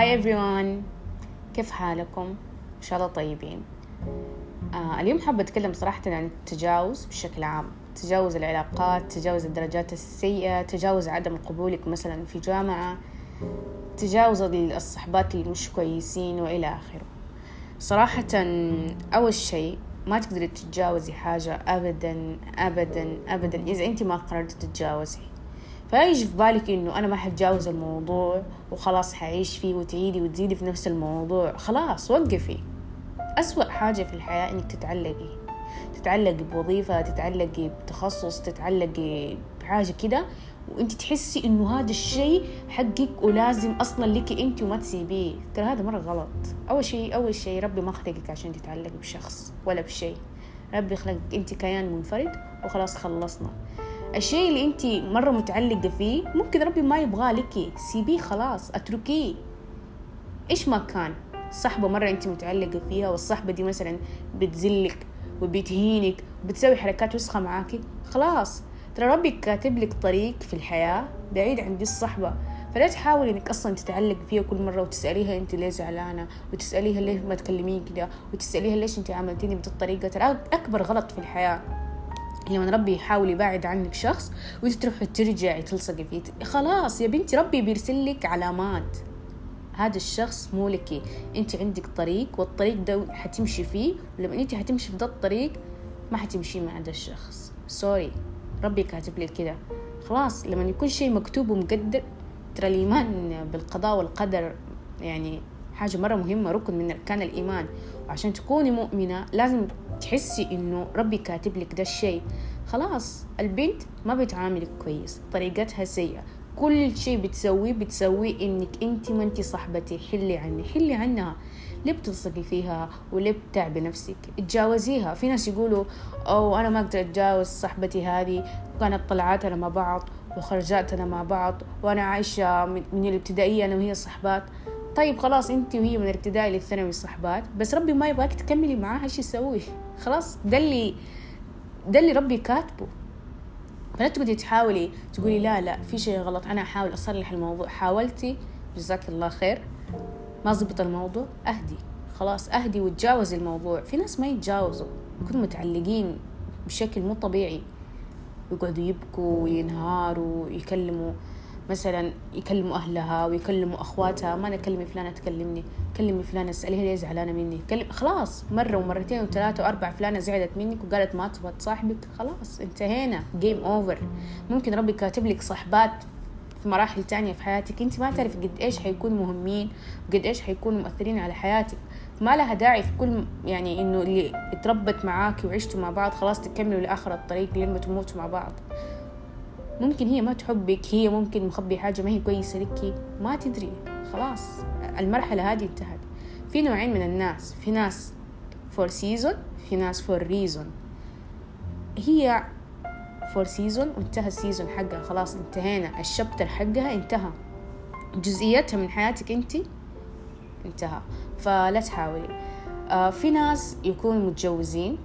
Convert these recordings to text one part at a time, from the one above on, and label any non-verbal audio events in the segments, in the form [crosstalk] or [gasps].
هاي everyone. كيف حالكم؟ إن شاء الله طيبين. آه اليوم حابة أتكلم صراحة عن التجاوز بشكل عام. تجاوز العلاقات تجاوز الدرجات السيئة تجاوز عدم قبولك مثلا في جامعة تجاوز الصحبات اللي مش كويسين وإلى آخره. صراحة أول شيء ما تقدري تتجاوزي حاجة أبدا أبدا أبدا. إذا أنت ما قررتي تتجاوزي فلا يجي في بالك إنه أنا ما حتجاوز الموضوع وخلاص حعيش فيه وتعيدي وتزيدي في نفس الموضوع. خلاص وقفي. أسوأ حاجة في الحياة إنك تتعلقي. تتعلقي بوظيفة تتعلقي بتخصص تتعلقي بحاجة كده وأنت تحسي إنه هذا الشيء حقك ولازم أصلا لك أنت وما تسيبيه. ترى هذا مرة غلط. أول شيء أول شيء ربي ما خلقك عشان تتعلقي بشخص ولا بشيء. ربي خلقك أنت كيان منفرد وخلاص خلصنا. الشيء اللي انت مرة متعلقة فيه ممكن ربي ما يبغاه لك سيبيه خلاص اتركيه. إيش ما كان. صحبه مرة انت متعلقة فيها والصحبه دي مثلا بتزلك وبتهينك وبتسوي حركات وسخة معاكي خلاص. ترى ربي كاتب لك طريق في الحياة بعيد عن دي الصحبة فلا تحاولي انك أصلا تتعلق فيها كل مرة وتسأليها انت ليه زعلانة وتسأليها ليه ما تكلمين كده وتسأليها ليش انت عملتيني بهذه الطريقة. ترى أكبر غلط في الحياة. لما ربي يحاول يبعد عنك شخص وانت تروحي ترجعي تلصقي فيه خلاص يا بنتي ربي بيرسل لك علامات. هذا الشخص مو لك. انت عندك طريق والطريق ده حتمشي فيه ولما انت حتمشي في ده الطريق ما حتمشي مع هذا الشخص. سوري ربي كاتب لي كده. خلاص لما يكون شيء مكتوب ومقدر ترى الإيمان بالقضاء والقدر يعني حاجة مرة مهمة ركن من أركان الإيمان. وعشان تكوني مؤمنة لازم تحسي إنه ربي كاتب لك ده الشيء. خلاص البنت ما بتعاملك كويس طريقتها سيئة. كل شيء بتسويه بتسويه إنك أنت ما أنت صاحبتي. حلي عني حلي عنها. ليه بتلصقي فيها وليه بتعبي نفسك؟ اتجاوزيها. في ناس يقولوا أو أنا ما أقدر أتجاوز صاحبتي هذه. كانت طلعاتنا مع بعض وخرجاتنا مع بعض وأنا عايشة من الابتدائية أنا وهي صحبات طيب خلاص انت وهي من الابتدائي للثانوي صحبات بس ربي ما يبغاك تكملي معاها إيش يسوي خلاص ده اللي ده اللي ربي كاتبه. فلا تقعدي تحاولي تقولي لا لا في شيء غلط أنا أحاول أصلح الموضوع. حاولتي؟ جزاك الله خير. ما زبط الموضوع أهدي. خلاص أهدي وتجاوزي الموضوع. في ناس ما يتجاوزوا يكونوا متعلقين بشكل مو طبيعي. يقعدوا يبكوا وينهاروا ويكلموا. مثلا يكلموا أهلها ويكلموا أخواتها ما أنا كلمي فلانة تكلمني كلمي فلانة اسأليها ليه زعلانة مني. كلم خلاص مرة ومرتين وثلاثة وأربع فلانة زعلت منك وقالت ما تبغى تصاحبك؟ خلاص انتهينا جيم أوفر ممكن ربي كاتب لك صحبات في مراحل تانية في حياتك. أنت ما تعرف قد إيش حيكونوا مهمين وقد إيش حيكونوا مؤثرين على حياتك. ما لها داعي في كل يعني إنه اللي اتربت معاك وعشتوا مع بعض خلاص تكملوا لآخر الطريق لين ما تموتوا مع بعض. ممكن هي ما تحبك هي ممكن مخبي حاجة ما هي كويسة لك ما تدري. خلاص المرحلة هذه انتهت. في نوعين من الناس في ناس for season في ناس for reason هي for season وانتهى ال season حقها. خلاص انتهينا. ال chapter حقها انتهى. جزئياتها من حياتك انت انتهى. فلا تحاولي. آه في ناس يكونوا متجوزين.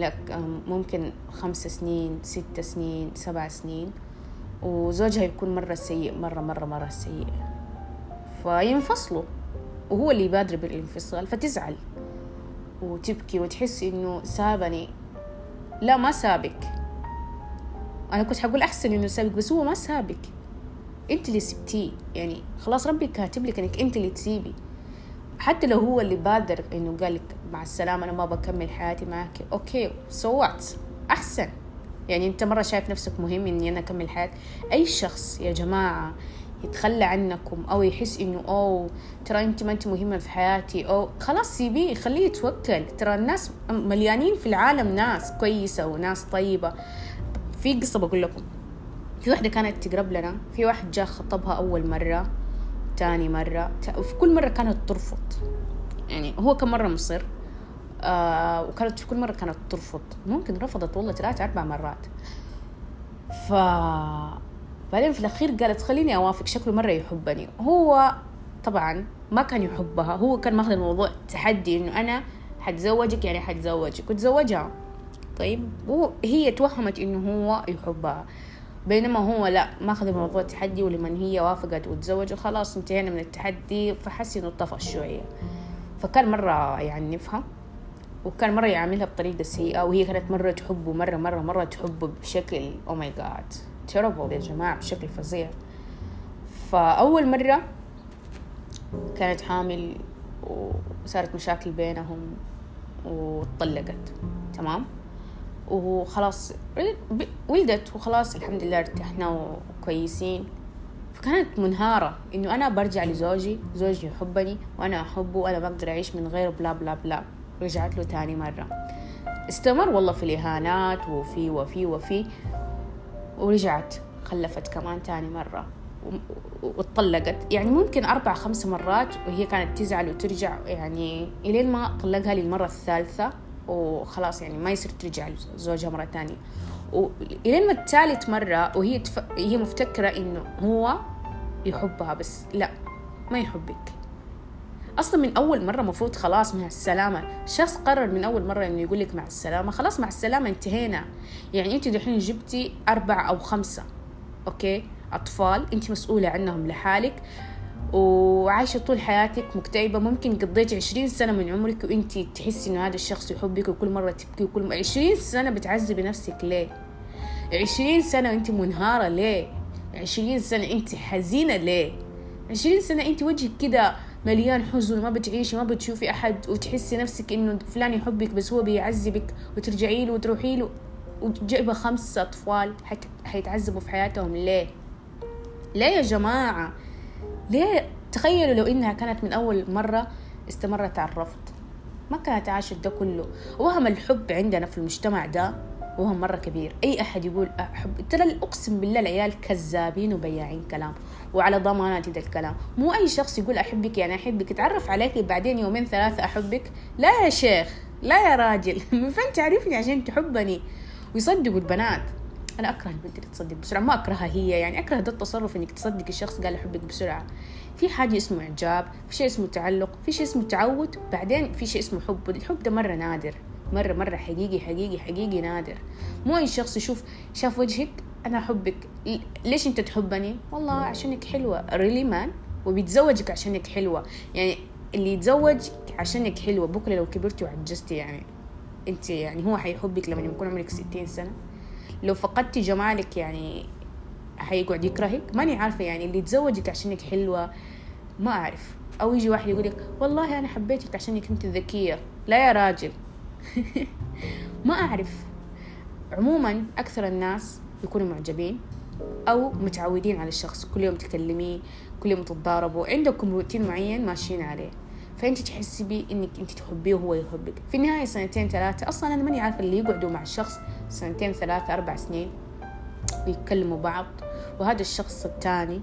لك ممكن خمس سنين ست سنين سبع سنين. وزوجها يكون مرة سيء مرة مرة مرة سيء. فينفصلوا. وهو اللي يبادر بالانفصال فتزعل. وتبكي وتحس إنه سابني. لا ما سابك. أنا كنت حقول أحسن إنه سابك بس هو ما سابك. أنت اللي سبتيه. يعني خلاص ربي كاتب لك إنك أنت اللي تسيبي. حتى لو هو اللي بادر إنه قال لك مع السلامة أنا ما بكمل حياتي معك. okay so what أحسن. يعني أنت مرة شايف نفسك مهم إني أنا أكمل حياتي أي شخص يا جماعة يتخلى عنكم أو يحس إنه أوه ترى أنت ما أنت مهمة في حياتي أو خلاص سيبيه خليه يتوكل. ترى الناس مليانين في العالم ناس كويسة وناس طيبة. في قصة بقول لكم. في واحدة كانت تقرب لنا في واحد جاء خطبها أول مرة. تاني مرة. وفي كل مرة كانت ترفض. يعني هو كم مرة مصر آه وكانت في كل مرة كانت ترفض. ممكن رفضت والله ثلاث أربع مرات. ف بعدين في الأخير قالت خليني أوافق شكله مرة يحبني. هو طبعا ما كان يحبها. هو كان ماخذ الموضوع تحدي إنه أنا حتزوجك يعني حتزوجك. وتزوجها. طيب وهي توهمت إنه هو يحبها. بينما هو لا ما أخذ الموضوع تحدي ولمن هي وافقت وتزوجوا خلاص انتهينا من التحدي. فحس إنه طفش شوية. فكان مرة نفهم وكان مرة يعاملها بطريقة سيئة وهي كانت مرة تحبه مرة مرة مرة تحبه بشكل oh my god terrible يا جماعة بشكل فظيع. فأول مرة كانت حامل وصارت مشاكل بينهم وطلقت تمام؟ وخلاص ولدت وخلاص الحمد لله ارتحنا وكويسين. فكانت منهارة إنه أنا برجع لزوجي زوجي يحبني وأنا أحبه وأنا ما أقدر أعيش من غيره بلا بلا بلا. رجعت له تاني مرة. استمر والله في الإهانات وفي وفي وفي. ورجعت خلفت كمان تاني مرة. واتطلقت. يعني ممكن أربع خمس مرات وهي كانت تزعل وترجع يعني إلين ما طلقها للمرة الثالثة. وخلاص يعني ما يصير ترجع لزوجها مرة تانية وإلين ما الثالث مرة وهي تف... هي مفتكرة إنه هو يحبها بس لا ما يحبك. أصلا من أول مرة مفروض خلاص مع السلامة. شخص قرر من أول مرة إنه يقول لك مع السلامة خلاص مع السلامة انتهينا. يعني أنت دحين جبتي أربعة أو خمسة أوكي؟ أطفال أنت مسؤولة عنهم لحالك. وعايشة طول حياتك مكتئبة ممكن قضيتي عشرين سنة من عمرك وإنت تحسي إنه هذا الشخص يحبك وكل مرة تبكي وكل مرة عشرين سنة بتعذبي نفسك ليه عشرين سنة وإنت منهارة ليه عشرين سنة إنت حزينة ليه عشرين سنة إنت وجهك كده مليان حزن ما بتعيشي ما بتشوفي أحد وتحسي نفسك إنه فلان يحبك بس هو بيعذبك وترجعي له وتروحي له وجايبة خمسة أطفال حيتعذبوا في حياتهم ليه؟ ليه يا جماعة؟ ليه؟ تخيلوا لو إنها كانت من أول مرة استمرت على الرفض؟ ما كانت عاشت ده كله. وهم الحب عندنا في المجتمع ده وهم مرة كبير. أي أحد يقول أحب ترى أقسم بالله العيال كذابين وبياعين كلام وعلى ضماناتي ده الكلام. مو أي شخص يقول أحبك يعني أحبك. يتعرف عليك بعدين يومين ثلاثة أحبك؟ لا يا شيخ لا يا راجل. [laughs] من فين تعرفني عشان تحبني. ويصدقوا البنات. أنا أكره البنت اللي تصدق بسرعة ما أكرهها هي يعني أكره ده التصرف إنك تصدق الشخص قال احبك بسرعة. في حاجة اسمه إعجاب في شيء اسمه تعلق في شيء اسمه تعود بعدين في شيء اسمه حب. الحب ده مرة نادر مرة مرة حقيقي حقيقي حقيقي نادر. مو أي شخص يشوف شاف وجهك أنا أحبك. ليش أنت تحبني؟ والله عشانك حلوة. ريلي مان وبيتزوجك عشانك حلوة. يعني اللي يتزوج عشانك حلوة. بكرة لو كبرتي وعجزتي يعني أنت يعني هو حيحبك لما يكون عمرك ستين سنة. لو فقدتي جمالك يعني حيقعد يكرهك؟ ماني عارفة يعني اللي يتزوجك عشانك حلوة ما أعرف. أو يجي واحد يقولك والله أنا حبيتك عشانك أنت ذكية. لا يا راجل. [laughs] ما أعرف. عموما أكثر الناس يكونوا معجبين أو متعودين على الشخص. كل يوم تكلميه كل يوم تتضاربوا. عندكم روتين معين ماشيين عليه. فأنت تحسي بي إنك أنت تحبيه وهو يحبك. في النهاية سنتين ثلاثة أصلا أنا ماني عارفة اللي يقعدوا مع الشخص سنتين ثلاثة أربع سنين ويتكلموا بعض. وهذا الشخص الثاني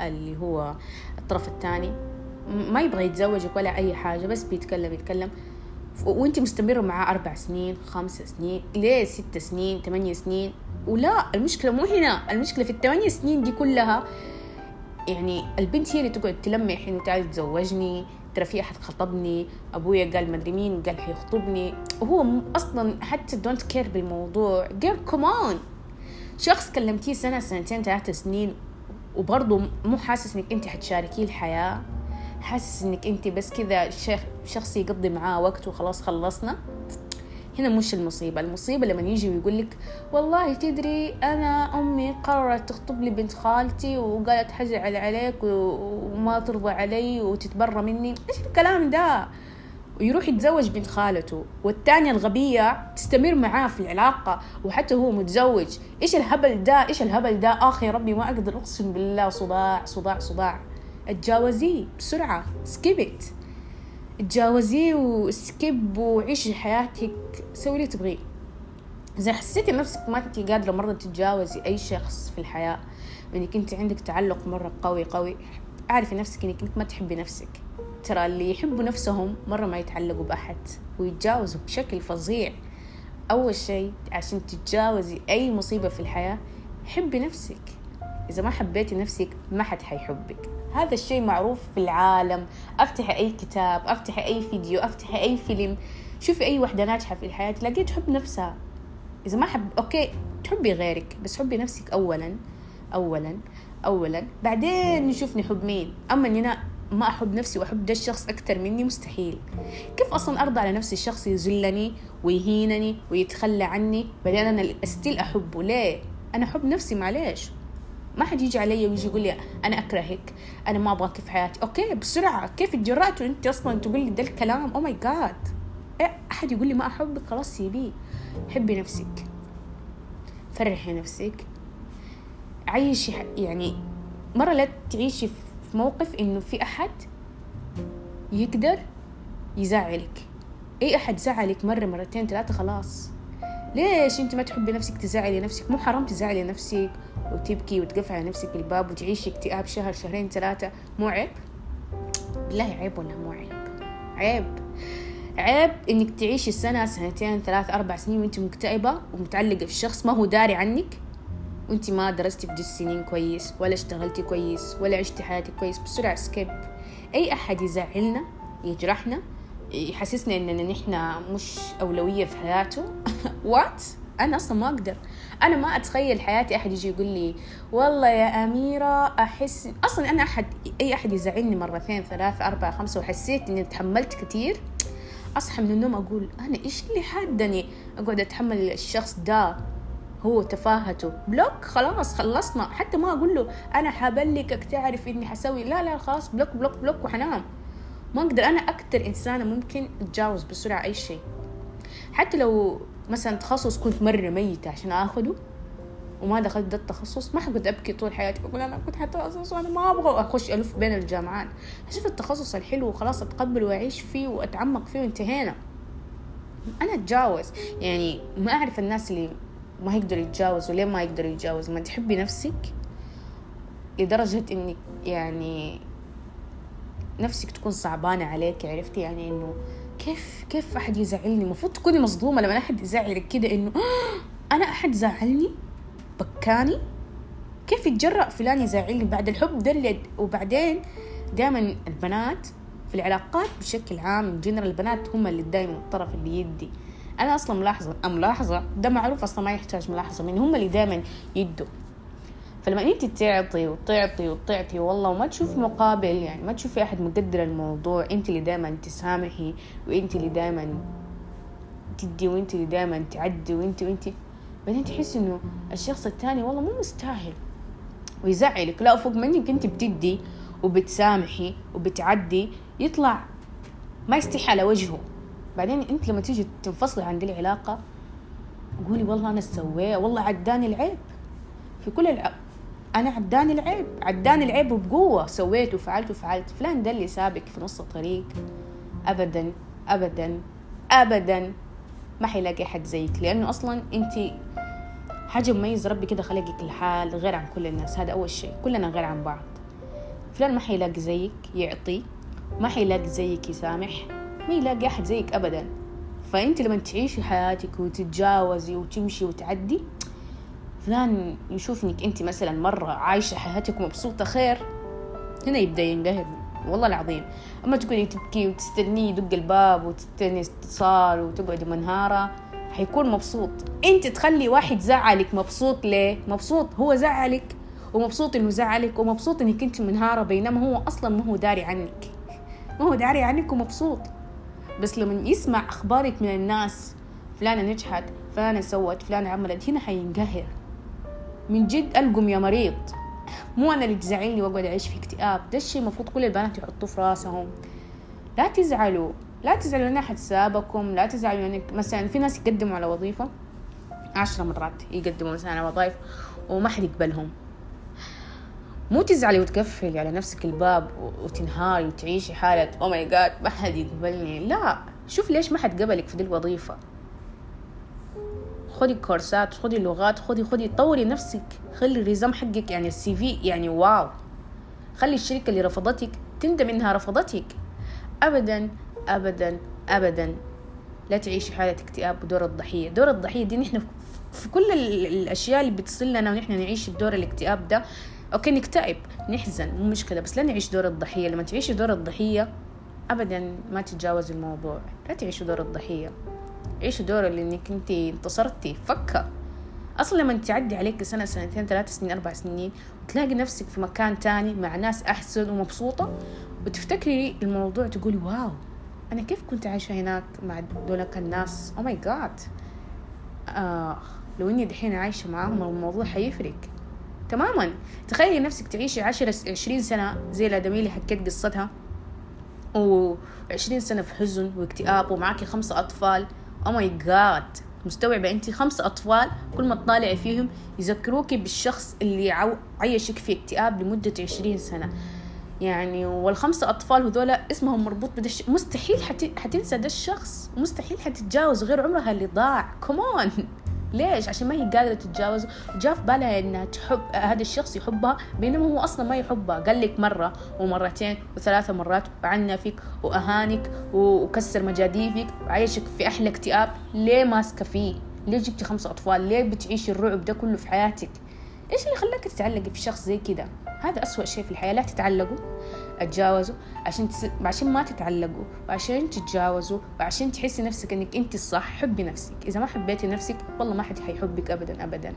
اللي هو الطرف الثاني ما يبغى يتزوجك ولا أي حاجة بس بيتكلم يتكلم. وأنت مستمرة معاه أربع سنين خمس سنين ليه ست سنين ثمانية سنين؟ ولا المشكلة مو هنا. المشكلة في الثمانية سنين دي كلها يعني البنت هي اللي تقعد تلمح إنه تعالي تزوجني. ترى في أحد خطبني أبويا قال مدري مين قال حيخطبني. وهو أصلا حتى don't care بالموضوع. غير كمان شخص كلمتيه سنة سنتين ثلاثة سنين وبرضه مو حاسس إنك أنت حتشاركيه الحياة. حاسس إنك أنت بس كذا شخص يقضي معاه وقت وخلاص خلصنا. هنا مش المصيبة المصيبة لما يجي ويقول لك والله تدري أنا أمي قررت تخطب لي بنت خالتي وقالت حزعل عليك وما ترضى علي وتتبرى مني إيش الكلام ده؟ ويروح يتزوج بنت خالته والتانية الغبية تستمر معاه في العلاقة وحتى هو متزوج إيش الهبل ده؟ إيش الهبل ده؟ آخ يا ربي ما أقدر أقسم بالله صداع صداع صداع. أتجاوزيه بسرعة سكيبت اتجاوزيه وسكيب وعيشي حياتك سوي اللي تبغيه. إذا حسيتي نفسك ما انت قادرة مرة تتجاوزي أي شخص في الحياة؟ وإنك أنت عندك تعلق مرة قوي قوي. أعرفي نفسك إنك أنت ما تحبي نفسك. ترى اللي يحبوا نفسهم مرة ما يتعلقوا بأحد ويتجاوزوا بشكل فظيع. أول شيء عشان تتجاوزي أي مصيبة في الحياة حبي نفسك. إذا ما حبيتي نفسك ما حد حيحبك. هذا الشيء معروف في العالم. أفتحي أي كتاب أفتحي أي فيديو أفتحي أي فيلم. شوفي أي وحدة ناجحة في الحياة تلاقيها تحب نفسها. إذا ما حب okay تحبي غيرك بس حبي نفسك اولا اولا اولا. بعدين نشوف نحب مين. أما إني أنا ما أحب نفسي وأحب ده الشخص أكثر مني مستحيل. كيف أصلا أرضى على نفسي الشخص يذلني ويهينني ويتخلى عني بعدين أنا still أحبه؟ ليه؟ أنا أحب نفسي معليش. ما حد يجي علي ويجي يقول لي أنا أكرهك أنا ما أبغاك في حياتي. okay بسرعة. كيف اتجرأت وانت أصلا تقول لي ده الكلام؟ oh my god أحد يقول لي ما احبك خلاص سيبيه حبي نفسك. فرحي نفسك. عيشي يعني مرة لا تعيشي في موقف إنه في أحد يقدر يزعلك. أي أحد زعلك مرة مرتين ثلاثة خلاص. ليش انت ما تحبي نفسك تزعلي نفسك؟ مو حرام تزعلي نفسك وتبكي وتقفل على نفسك الباب وتعيشي اكتئاب شهر شهرين ثلاثة. مو عيب؟ بالله عيب ولا مو عيب؟ عيب. عيب انك تعيشي سنة سنتين ثلاث أربع سنين وانت مكتئبة ومتعلقة في شخص ما هو داري عنك. وانت ما درستي في دي السنين كويس ولا اشتغلتي كويس ولا عشتي حياتك كويس بسرعة سكيب أي أحد يزعلنا يجرحنا يحسسنا اننا نحن مش أولوية في حياته. [laughs] what أنا أصلا ما أقدر. أنا ما أتخيل حياتي أحد يجي يقول لي والله يا أميرة احس أصلا أنا احد أي أحد يزعلني مرتين ثلاثة أربعة خمسة وحسيت إني تحملت كثير. أصحى من النوم أقول أنا إيش اللي حدني؟ أقعد أتحمل الشخص ده هو تفاهته. block خلاص خلصنا. حتى ما أقول له أنا حبلكك تعرف إني حسوي لا لا خلاص block block block وحنام. ما أقدر أنا أكتر إنسانة ممكن أتجاوز بسرعة أي شيء. حتى لو مثلا تخصص كنت مرة ميتة عشان آخده وما دخلت ده التخصص ما حقعد أبكي طول حياتي بقول أنا كنت حتخصص وأنا ما أبغى أخش ألف بين الجامعات. أشوف التخصص الحلو وخلاص أتقبل وأعيش فيه وأتعمق فيه وانتهينا. أنا أتجاوز. يعني ما أعرف الناس اللي ما يقدروا يتجاوزوا ليه ما يقدروا يتجاوزوا؟ ما تحبي نفسك لدرجة إنك يعني نفسك تكون صعبانة عليك عرفتي؟ يعني إنه كيف كيف أحد يزعلني؟ المفروض تكوني مصدومة لما أحد يزعلك كده إنه [gasps] أنا أحد زعلني؟ بكاني؟ كيف يتجرأ فلان يزعلني بعد الحب؟ ده اللي وبعدين دائما البنات في العلاقات بشكل عام جنرال البنات هم اللي دايما الطرف اللي يدي. أنا أصلا ملاحظة ملاحظة؟ ده معروف أصلا ما يحتاج ملاحظة من هم اللي دائما يدوا. فلما انت تعطي وتعطي وتعطي والله وما تشوفي مقابل يعني ما تشوفي أحد مقدر الموضوع. انت اللي دائما تسامحي وانت اللي دائما تدي وانت اللي دائما تعدي وانت وانت بعدين تحسي إنه الشخص الثاني والله مو مستاهل. ويزعلك. لا فوق منك انت بتدي وبتسامحي وبتعدي يطلع ما يستحي على وجهه. بعدين انت لما تيجي تنفصلي عن دي العلاقة قولي والله أنا سويه والله عداني العيب. في كل العب أنا عداني العيب. عداني العيب وبقوه سويت وفعلت وفعلت. فلان ده اللي سابك في نص الطريق. ابدا ابدا ابدا. ما حيلاقي حد زيك. لأنه أصلا أنت حاجة مميز ربي كده خلقك الحال غير عن كل الناس. هذا أول شيء. كلنا غير عن بعض. فلان ما حيلاقي زيك يعطي. ما حيلاقي زيك يسامح. ما يلاقي أحد زيك أبدا. فأنت لما تعيشي حياتك وتتجاوزي وتمشي وتعدي فلان يشوف إنك أنت مثلا مرة عايشة حياتك مبسوطة خير. هنا يبدأ ينقهر. والله العظيم. أما تقولي تبكي وتستنيه يدق الباب وتستني اتصال وتقعدي منهارة حيكون مبسوط. أنت تخلي واحد زعلك مبسوط ليه؟ مبسوط هو زعلك ومبسوط إنه زعلك ومبسوط إنك أنت منهارة بينما هو أصلا ما هو داري عنك. ما هو داري عنك ومبسوط. بس لما يسمع أخبارك من الناس فلانة نجحت فلانة سوت فلانة عملت هنا حينقهر. من جد ألقم يا مريض. مو أنا اللي تزعلني وأقعد أعيش في اكتئاب. ده الشيء المفروض كل البنات يحطوه في راسهم. لا تزعلوا. لا تزعلوا إن أحد سابكم. لا تزعلوا إنك مثلا في ناس يقدموا على وظيفة. عشرة مرات يقدموا مثلا على وظائف وما حد يقبلهم. مو تزعلي وتقفلي على نفسك الباب وتنهاري وتعيشي حالة oh my god ما حد يقبلني. لا. شوف ليش ما حد قبلك في دي الوظيفة. خدي كورسات خدي لغات خدي خدي طوري نفسك. خلي ال resume حقك يعني ال CV يعني wow. خلي الشركة اللي رفضتك تندم إنها رفضتك. ابدا ابدا ابدا. لا تعيشي حالة اكتئاب ودور الضحية. دور الضحية دي نحن في كل الأشياء اللي بتحصل لنا ونحن نعيش الدور الاكتئاب ده. okay نكتئب نحزن مو مشكلة بس لا نعيش دور الضحية. لما تعيشي دور الضحية ابدا ما تتجاوز الموضوع. لا تعيشوا دور الضحية. عيشي دور اللي إنك انت انتصرتي فكة. أصلا لما تعدي عليك سنة سنتين ثلاث سنين أربع سنين وتلاقي نفسك في مكان تاني مع ناس أحسن ومبسوطة وتفتكري الموضوع تقولي wow أنا كيف كنت عايشة هناك مع دولك الناس؟ oh my god لو إني دحين عايشة معاهم الموضوع حيفرق. تماما. تخيلي نفسك تعيشي عشرة عشرين سنة زي الآدمية اللي حكيت قصتها وعشرين سنة في حزن واكتئاب ومعاكي خمسة أطفال. oh my god مستوعبة. أنت خمسة أطفال كل ما تطالعي فيهم يذكروكي بالشخص اللي عيشك في اكتئاب لمدة عشرين سنة. يعني والخمسة أطفال هذول اسمهم مربوط بدش مستحيل حتي... حتنسى ده الشخص. مستحيل حتتجاوز غير عمرها اللي ضاع. كمان ليش؟ عشان ما هي قادرة تتجاوز. جاء في بالها انها تحب هذا الشخص يحبها بينما هو أصلا ما يحبها. قال لك مرة ومرتين وثلاثة مرات وعنفك وأهانك وكسر مجاديفك وعيشك في أحلى اكتئاب. ليه ماسكة فيه؟ ليه جبتي خمسة أطفال؟ ليه بتعيشي الرعب ده كله في حياتك؟ إيش اللي خلاك تتعلقي في شخص زي كده؟ هذا أسوأ شيء في الحياة لا تتعلقوا أتجاوزوا عشان تس... عشان ما تتعلقوا وعشان تتجاوزوا وعشان تحسي نفسك إنك انت الصح حبي نفسك. إذا ما حبيتي نفسك والله ما حد حيحبك ابدا ابدا.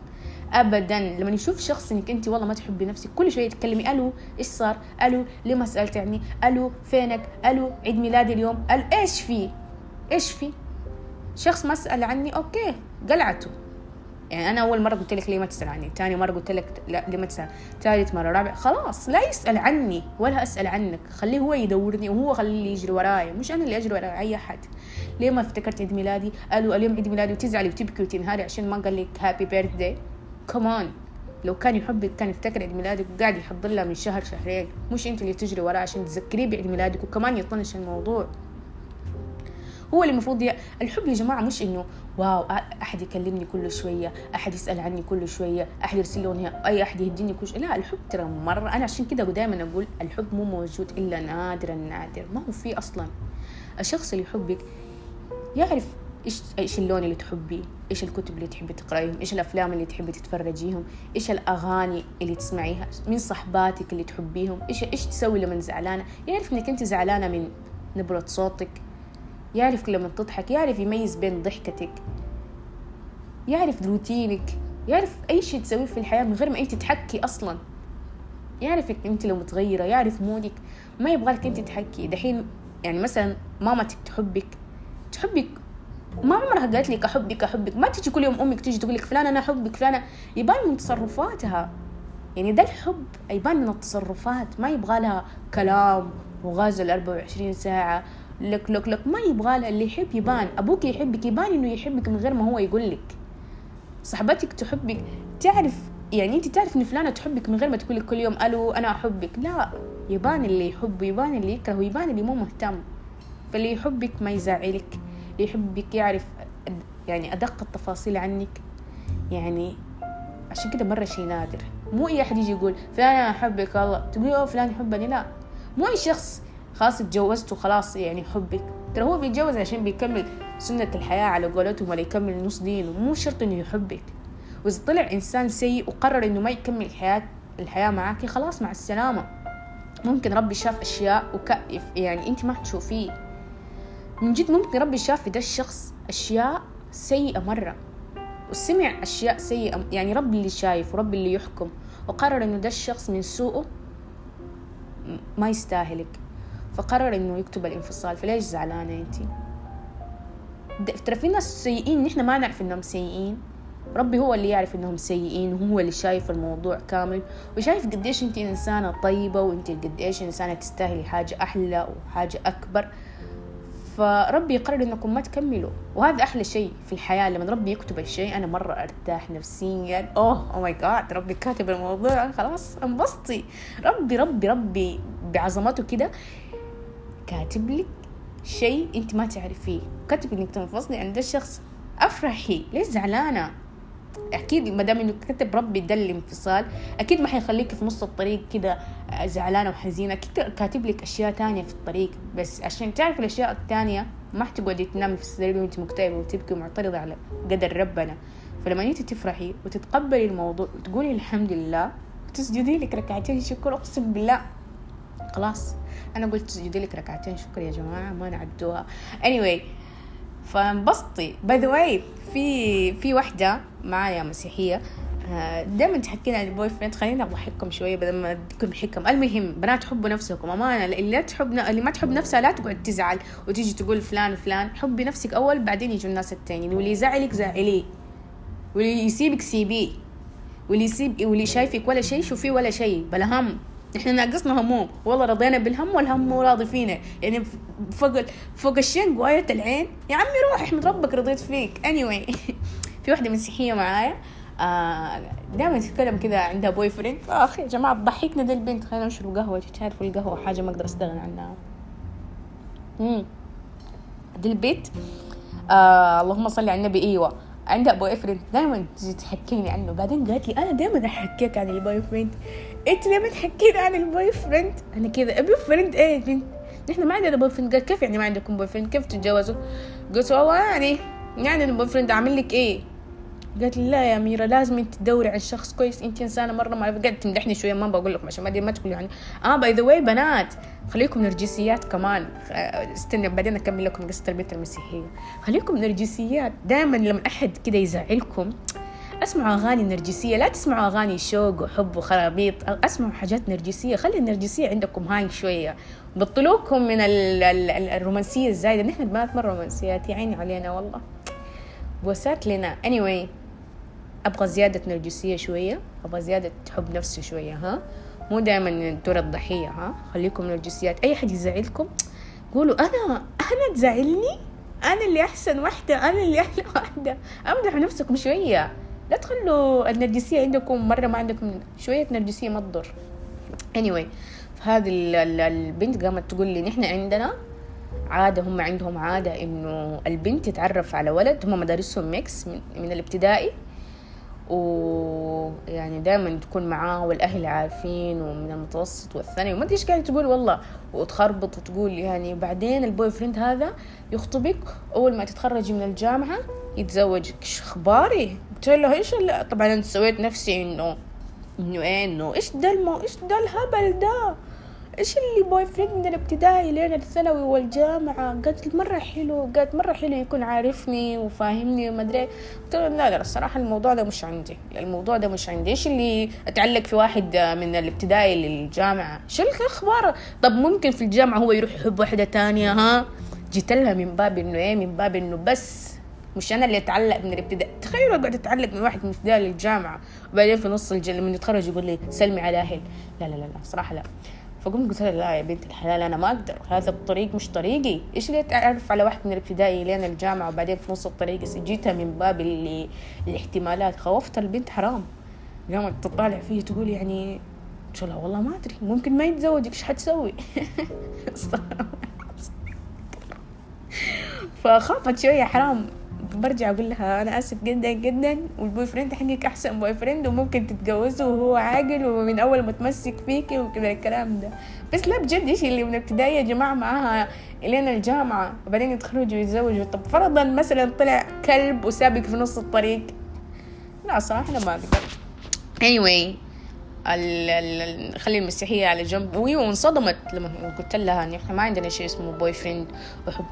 ابدا. لما يشوف شخص إنك انت والله ما تحبي نفسك كل شوية تتكلمي ألو إيش صار؟ ألو ليه ما سالت عني ألو فينك؟ ألو عيد ميلادي اليوم؟ ألو إيش في؟ إيش في؟ شخص ما سأل عني okay قلعته. يعني أنا أول مرة قلت لك ليه ما تسأل عني؟ ثاني مرة قلت لك لا ليه ما تسأل؟ ثالث مرة رابع خلاص لا يسأل عني ولا أسأل عنك. خليه هو يدورني وهو خليه اللي يجري ورايا مش أنا اللي أجري ورايا أي أحد. ليه ما افتكرت عيد ميلادي؟ ألو اليوم عيد ميلادي وتزعلي وتبكي وتنهاري عشان ما قال لك happy birthday كمان لو كان يحبك كان يفتكر عيد ميلادك وقاعد يحضر لها من شهر شهرين. مش أنت اللي تجري وراه عشان تذكريه بعيد ميلادك وكمان يطنش الموضوع. هو اللي المفروض. الحب يا جماعة مش إنه واو أحد يكلمني كل شوية أحد يسأل عني كل شوية أحد يرسل لي أي أحد يهديني كل شوية. لا الحب ترى مرة أنا عشان كده دائما أقول الحب مو موجود إلا نادرا نادر ما هو في أصلا. الشخص اللي يحبك يعرف إيش إيش اللون اللي تحبيه إيش الكتب اللي تحبي تقرأيهم إيش الأفلام اللي تحبي تتفرجيهم إيش الأغاني اللي تسمعيها من صحباتك اللي تحبيهم إيش إيش تسوي لما زعلانة. يعرف إنك أنت زعلانة من نبرة صوتك يعرف لما تضحك يعرف يميز بين ضحكتك. يعرف روتينك. يعرف أي شيء تسويه في الحياة من غير ما أنت تحكي أصلا. يعرفك أنت لو متغيرة يعرف مودك. ما يبغالك أنت تحكي. دحين يعني مثلا مامتك تحبك. تحبك. ما عمرها قالت لك أحبك أحبك. ما تجي كل يوم أمك تيجي تقول لك فلانة أنا أحبك فلانة. يبان من تصرفاتها. يعني ده الحب. يبان من التصرفات. ما يبغى لها كلام وغازل 24 ساعة لك لك لك ما يبغى لها اللي يحب يبان. أبوك يحبك يبان إنه يحبك من غير ما هو يقول لك. صاحبتك تحبك. تعرف يعني أنت تعرف إن فلانة تحبك من غير ما تقول لك كل يوم ألو أنا أحبك. لا يبان اللي يحب يبان اللي يكره يبان اللي مو مهتم. فاللي يحبك ما يزعلك. اللي يحبك يعرف يعني أدق التفاصيل عنك. يعني عشان كده مرة شيء نادر. مو أي أحد يجي يقول فلان أنا أحبك والله تقولي أوه فلان يحبني. لا. مو أي شخص خلاص اتجوزت وخلاص يعني حبك. ترى هو بيتجوز عشان بيكمل سنة الحياة على قولتهم ولا يكمل نص دينه. مو شرط إنه يحبك. وإذا طلع إنسان سيء وقرر إنه ما يكمل الحياة الحياة معاكي خلاص مع السلامة. ممكن ربي شاف أشياء وكيف يعني أنت ما تشوفيه من جد ممكن ربي شاف في ده الشخص أشياء سيئة مرة. وسمع أشياء سيئة يعني ربي اللي شايف وربي اللي يحكم. وقرر إنه ده الشخص من سوءه ما يستاهلك. فقرر إنه يكتب الانفصال فليش زعلانة أنت؟ ترى في ناس سيئين نحن ما نعرف إنهم سيئين. ربي هو اللي يعرف إنهم سيئين وهو اللي شايف الموضوع كامل وشايف قديش أنت إنسانة طيبة وأنت قديش إنسانة تستاهلي حاجة أحلى وحاجة أكبر. فربي يقرر إنكم ما تكملوا. وهذا أحلى شيء في الحياة لما ربي يكتب الشيء أنا مرة أرتاح نفسيا. أوه أو ماي جاد ربي كاتب الموضوع خلاص انبسطي. ربي ربي ربي بعظمته كده كاتب لك شيء أنت ما تعرفيه. كاتب انك تنفصلي عن ده الشخص. أفرحي ليش زعلانة؟ أكيد ما دام إنه كتب ربي ده الانفصال أكيد ما حيخليك في نص الطريق كده زعلانة وحزينة. أكيد كاتب لك أشياء تانية في الطريق بس عشان تعرف الأشياء التانية ما حتقعدي تنامي في السرير وأنت مكتئبة وتبكي ومعترضة على قدر ربنا. فلما انت تفرحي وتتقبلي الموضوع وتقولي الحمد لله وتسجدي لك ركعتين شكر أقسم بالله خلاص. أنا قلت تسجدي لك ركعتين شكر يا جماعة ما نعدوها. Anyway فانبسطي. by the way في في وحدة معايا مسيحية. دائما تحكينا عن ال boyfriend خلينا اضحككم شوية بدل ما اديكم حكم. المهم بنات حبوا نفسكم. أمانة اللي لا تحب اللي ما تحب نفسها لا تقعد تزعل وتيجي تقول فلان فلان حبي نفسك أول بعدين يجوا الناس التانيين. واللي يزعلك زعليه. واللي يسيبك سيبيه. واللي يسيب واللي شايفك ولا شيء شوفيه ولا شيء. بلا هم إحنا ناقصنا هموم. والله رضينا بالهم والهم مو راضي فينا يعني فوق فوق الشين قواية العين. يا عمي روح إحمد ربك رضيت فيك. Anyway. [laughs] في واحدة مسيحية معايا. آه دائما تتكلم كذا عندها boyfriend اخ يا جماعة تضحكنا دي البنت. خلينا نشرب قهوة. تعرفوا القهوة؟ حاجة ما أقدر أستغنى عنها. امم دي البيت. آه اللهم صل على النبي. إيوه. عندها boyfriend دائما تجي تحكيني عنه. بعدين قالت لي أنا دائما أحكيك عن ال boyfriend انت ليه تحكيني عن ال boyfriend؟ أنا كذا boyfriend إيه بنت نحن ما عندنا boyfriend. قال كيف يعني ما عندكم boyfriend؟ كيف تتجوزوا؟ قلت والله يعني يعني ال boyfriend. أعمل لك إيه؟ قالت لي لا يا أميرة لازم انت تدوري عن شخص كويس. انت إنسانة مرة ما قاعد تمدحني شوية ما بقول لكم عشان ما ما تقول يعني. آه by the way بنات خليكم نرجسيات كمان. استنى بعدين أكمل لكم قصة البنت المسيحية. خليكم نرجسيات. دائما لما أحد كذا يزعلكم اسمعوا أغاني نرجسية لا تسمعوا أغاني شوق وحب وخرابيط اسمعوا حاجات نرجسية. خلي النرجسية عندكم هاي شوية. بطلوكم من ال ال الرومانسية الزايدة. نحن البنات مرة رومانسيات يا عيني علينا والله. بوسات لنا. Anyway أبغى زيادة نرجسية شوية أبغى زيادة حب نفسي شوية ها. مو دائما دور الضحية ها. خليكم نرجسيات. أي حد يزعلكم؟ قولوا أنا أنا تزعلني؟ أنا اللي أحسن واحدة أنا اللي أحلى واحدة. أمدحوا نفسكم شوية. لا تخلوا النرجسية عندكم مرة ما عندكم شوية نرجسية ما تضر. Anyway فهذه البنت قامت تقول لي نحن عندنا عادة هم عندهم عادة إنه البنت تتعرف على ولد هم مدارسهم ميكس من, من الابتدائي. ويعني دائما تكون معاه والأهل عارفين ومن المتوسط والثانوي. وما أدري إيش قاعدة تقول والله. وتخربط وتقول يعني بعدين ال boyfriend هذا يخطبك أول ما تتخرجي من الجامعة يتزوجك. أخباري؟ قلت له إيش طبعا انت سويت نفسي انه إنه إيه إنه إيش ده المو إيش ده الهبل ده؟ إيش اللي boyfriend من الابتدائي لين الثانوي والجامعة؟ قالت مرة حلو قالت مرة حلو يكون عارفني وفاهمني وما أدري. قلت له لا لا الصراحة الموضوع ده مش عندي. الموضوع ده مش عندي. إيش اللي أتعلق في واحد من الابتدائي للجامعة؟ شو الأخبار؟ طب ممكن في الجامعة هو يروح يحب واحدة تانية ها؟ جيت لها من باب إنه إيه من باب إنه بس مش أنا اللي أتعلق من الابتدائي تخيلوا قاعد أتعلق من واحد من الابتدائي للجامعه وبعدين في نص الجل لما يتخرج يقول لي سلمي على أهل. لا لا لا, لا صراحة لا. فقمت قلت لها لا يا بنت الحلال أنا ما أقدر. هذا الطريق مش طريقي. إيش اللي تعرف على واحد من الابتدائي لين الجامعة؟ وبعدين في نص الطريق جيتها من باب اللي الاحتمالات. خوفت البنت حرام. قامت تطالع فيه تقول يعني قلت لها والله ما أدري ممكن ما يتزوجك إيش حتسوي؟ [laughs] فخافت شوية حرام. برجع أقول لها أنا آسف جدا جدا وال boyfriend حقك أحسن boyfriend وممكن تتجوزه وهو عاقل ومن أول متمسك فيكي وكذا الكلام ده. بس لا بجد إيش اللي من ابتدائي يا جماعة معاها الين الجامعة وبعدين يتخرجوا ويتزوجوا. طب فرضا مثلا طلع كلب وسابك في نص الطريق. لا صراحة أنا ما أقدر. Anyway خلي المسيحية على جنب. وهي وانصدمت لما قلت لها إن إحنا ما عندنا شيء اسمه boyfriend وحب.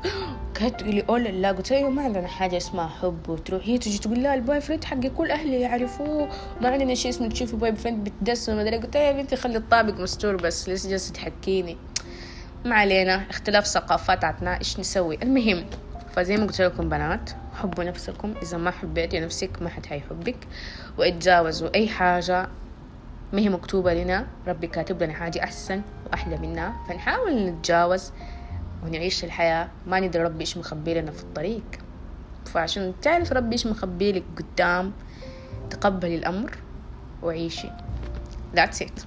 كانت تقول لي لا قلت لها ما عندنا حاجة اسمها حب. وتروح هي تجي تقول لها ال boyfriend حقي كل أهلي يعرفوه. ما عندنا شيء اسمه تشوفي boyfriend بتدس وما أدري قلت لها يا بنتي خلي الطابق مستور بس ليش جالسة تحكيني؟ ما علينا اختلاف ثقافات عتنا إيش نسوي؟ المهم فزي ما قلت لكم بنات حبوا نفسكم. إذا ما حبيتي نفسك ما حد هيحبك واتجاوزوا أي حاجة ما هي مكتوبة لنا. ربي كاتب لنا حاجة أحسن وأحلى منها. فنحاول نتجاوز ونعيش الحياة. ما ندري ربي إيش مخبي لنا في الطريق. فعشان تعرف ربي إيش مخبي لك قدام تقبلي الأمر وعيشي. That's it.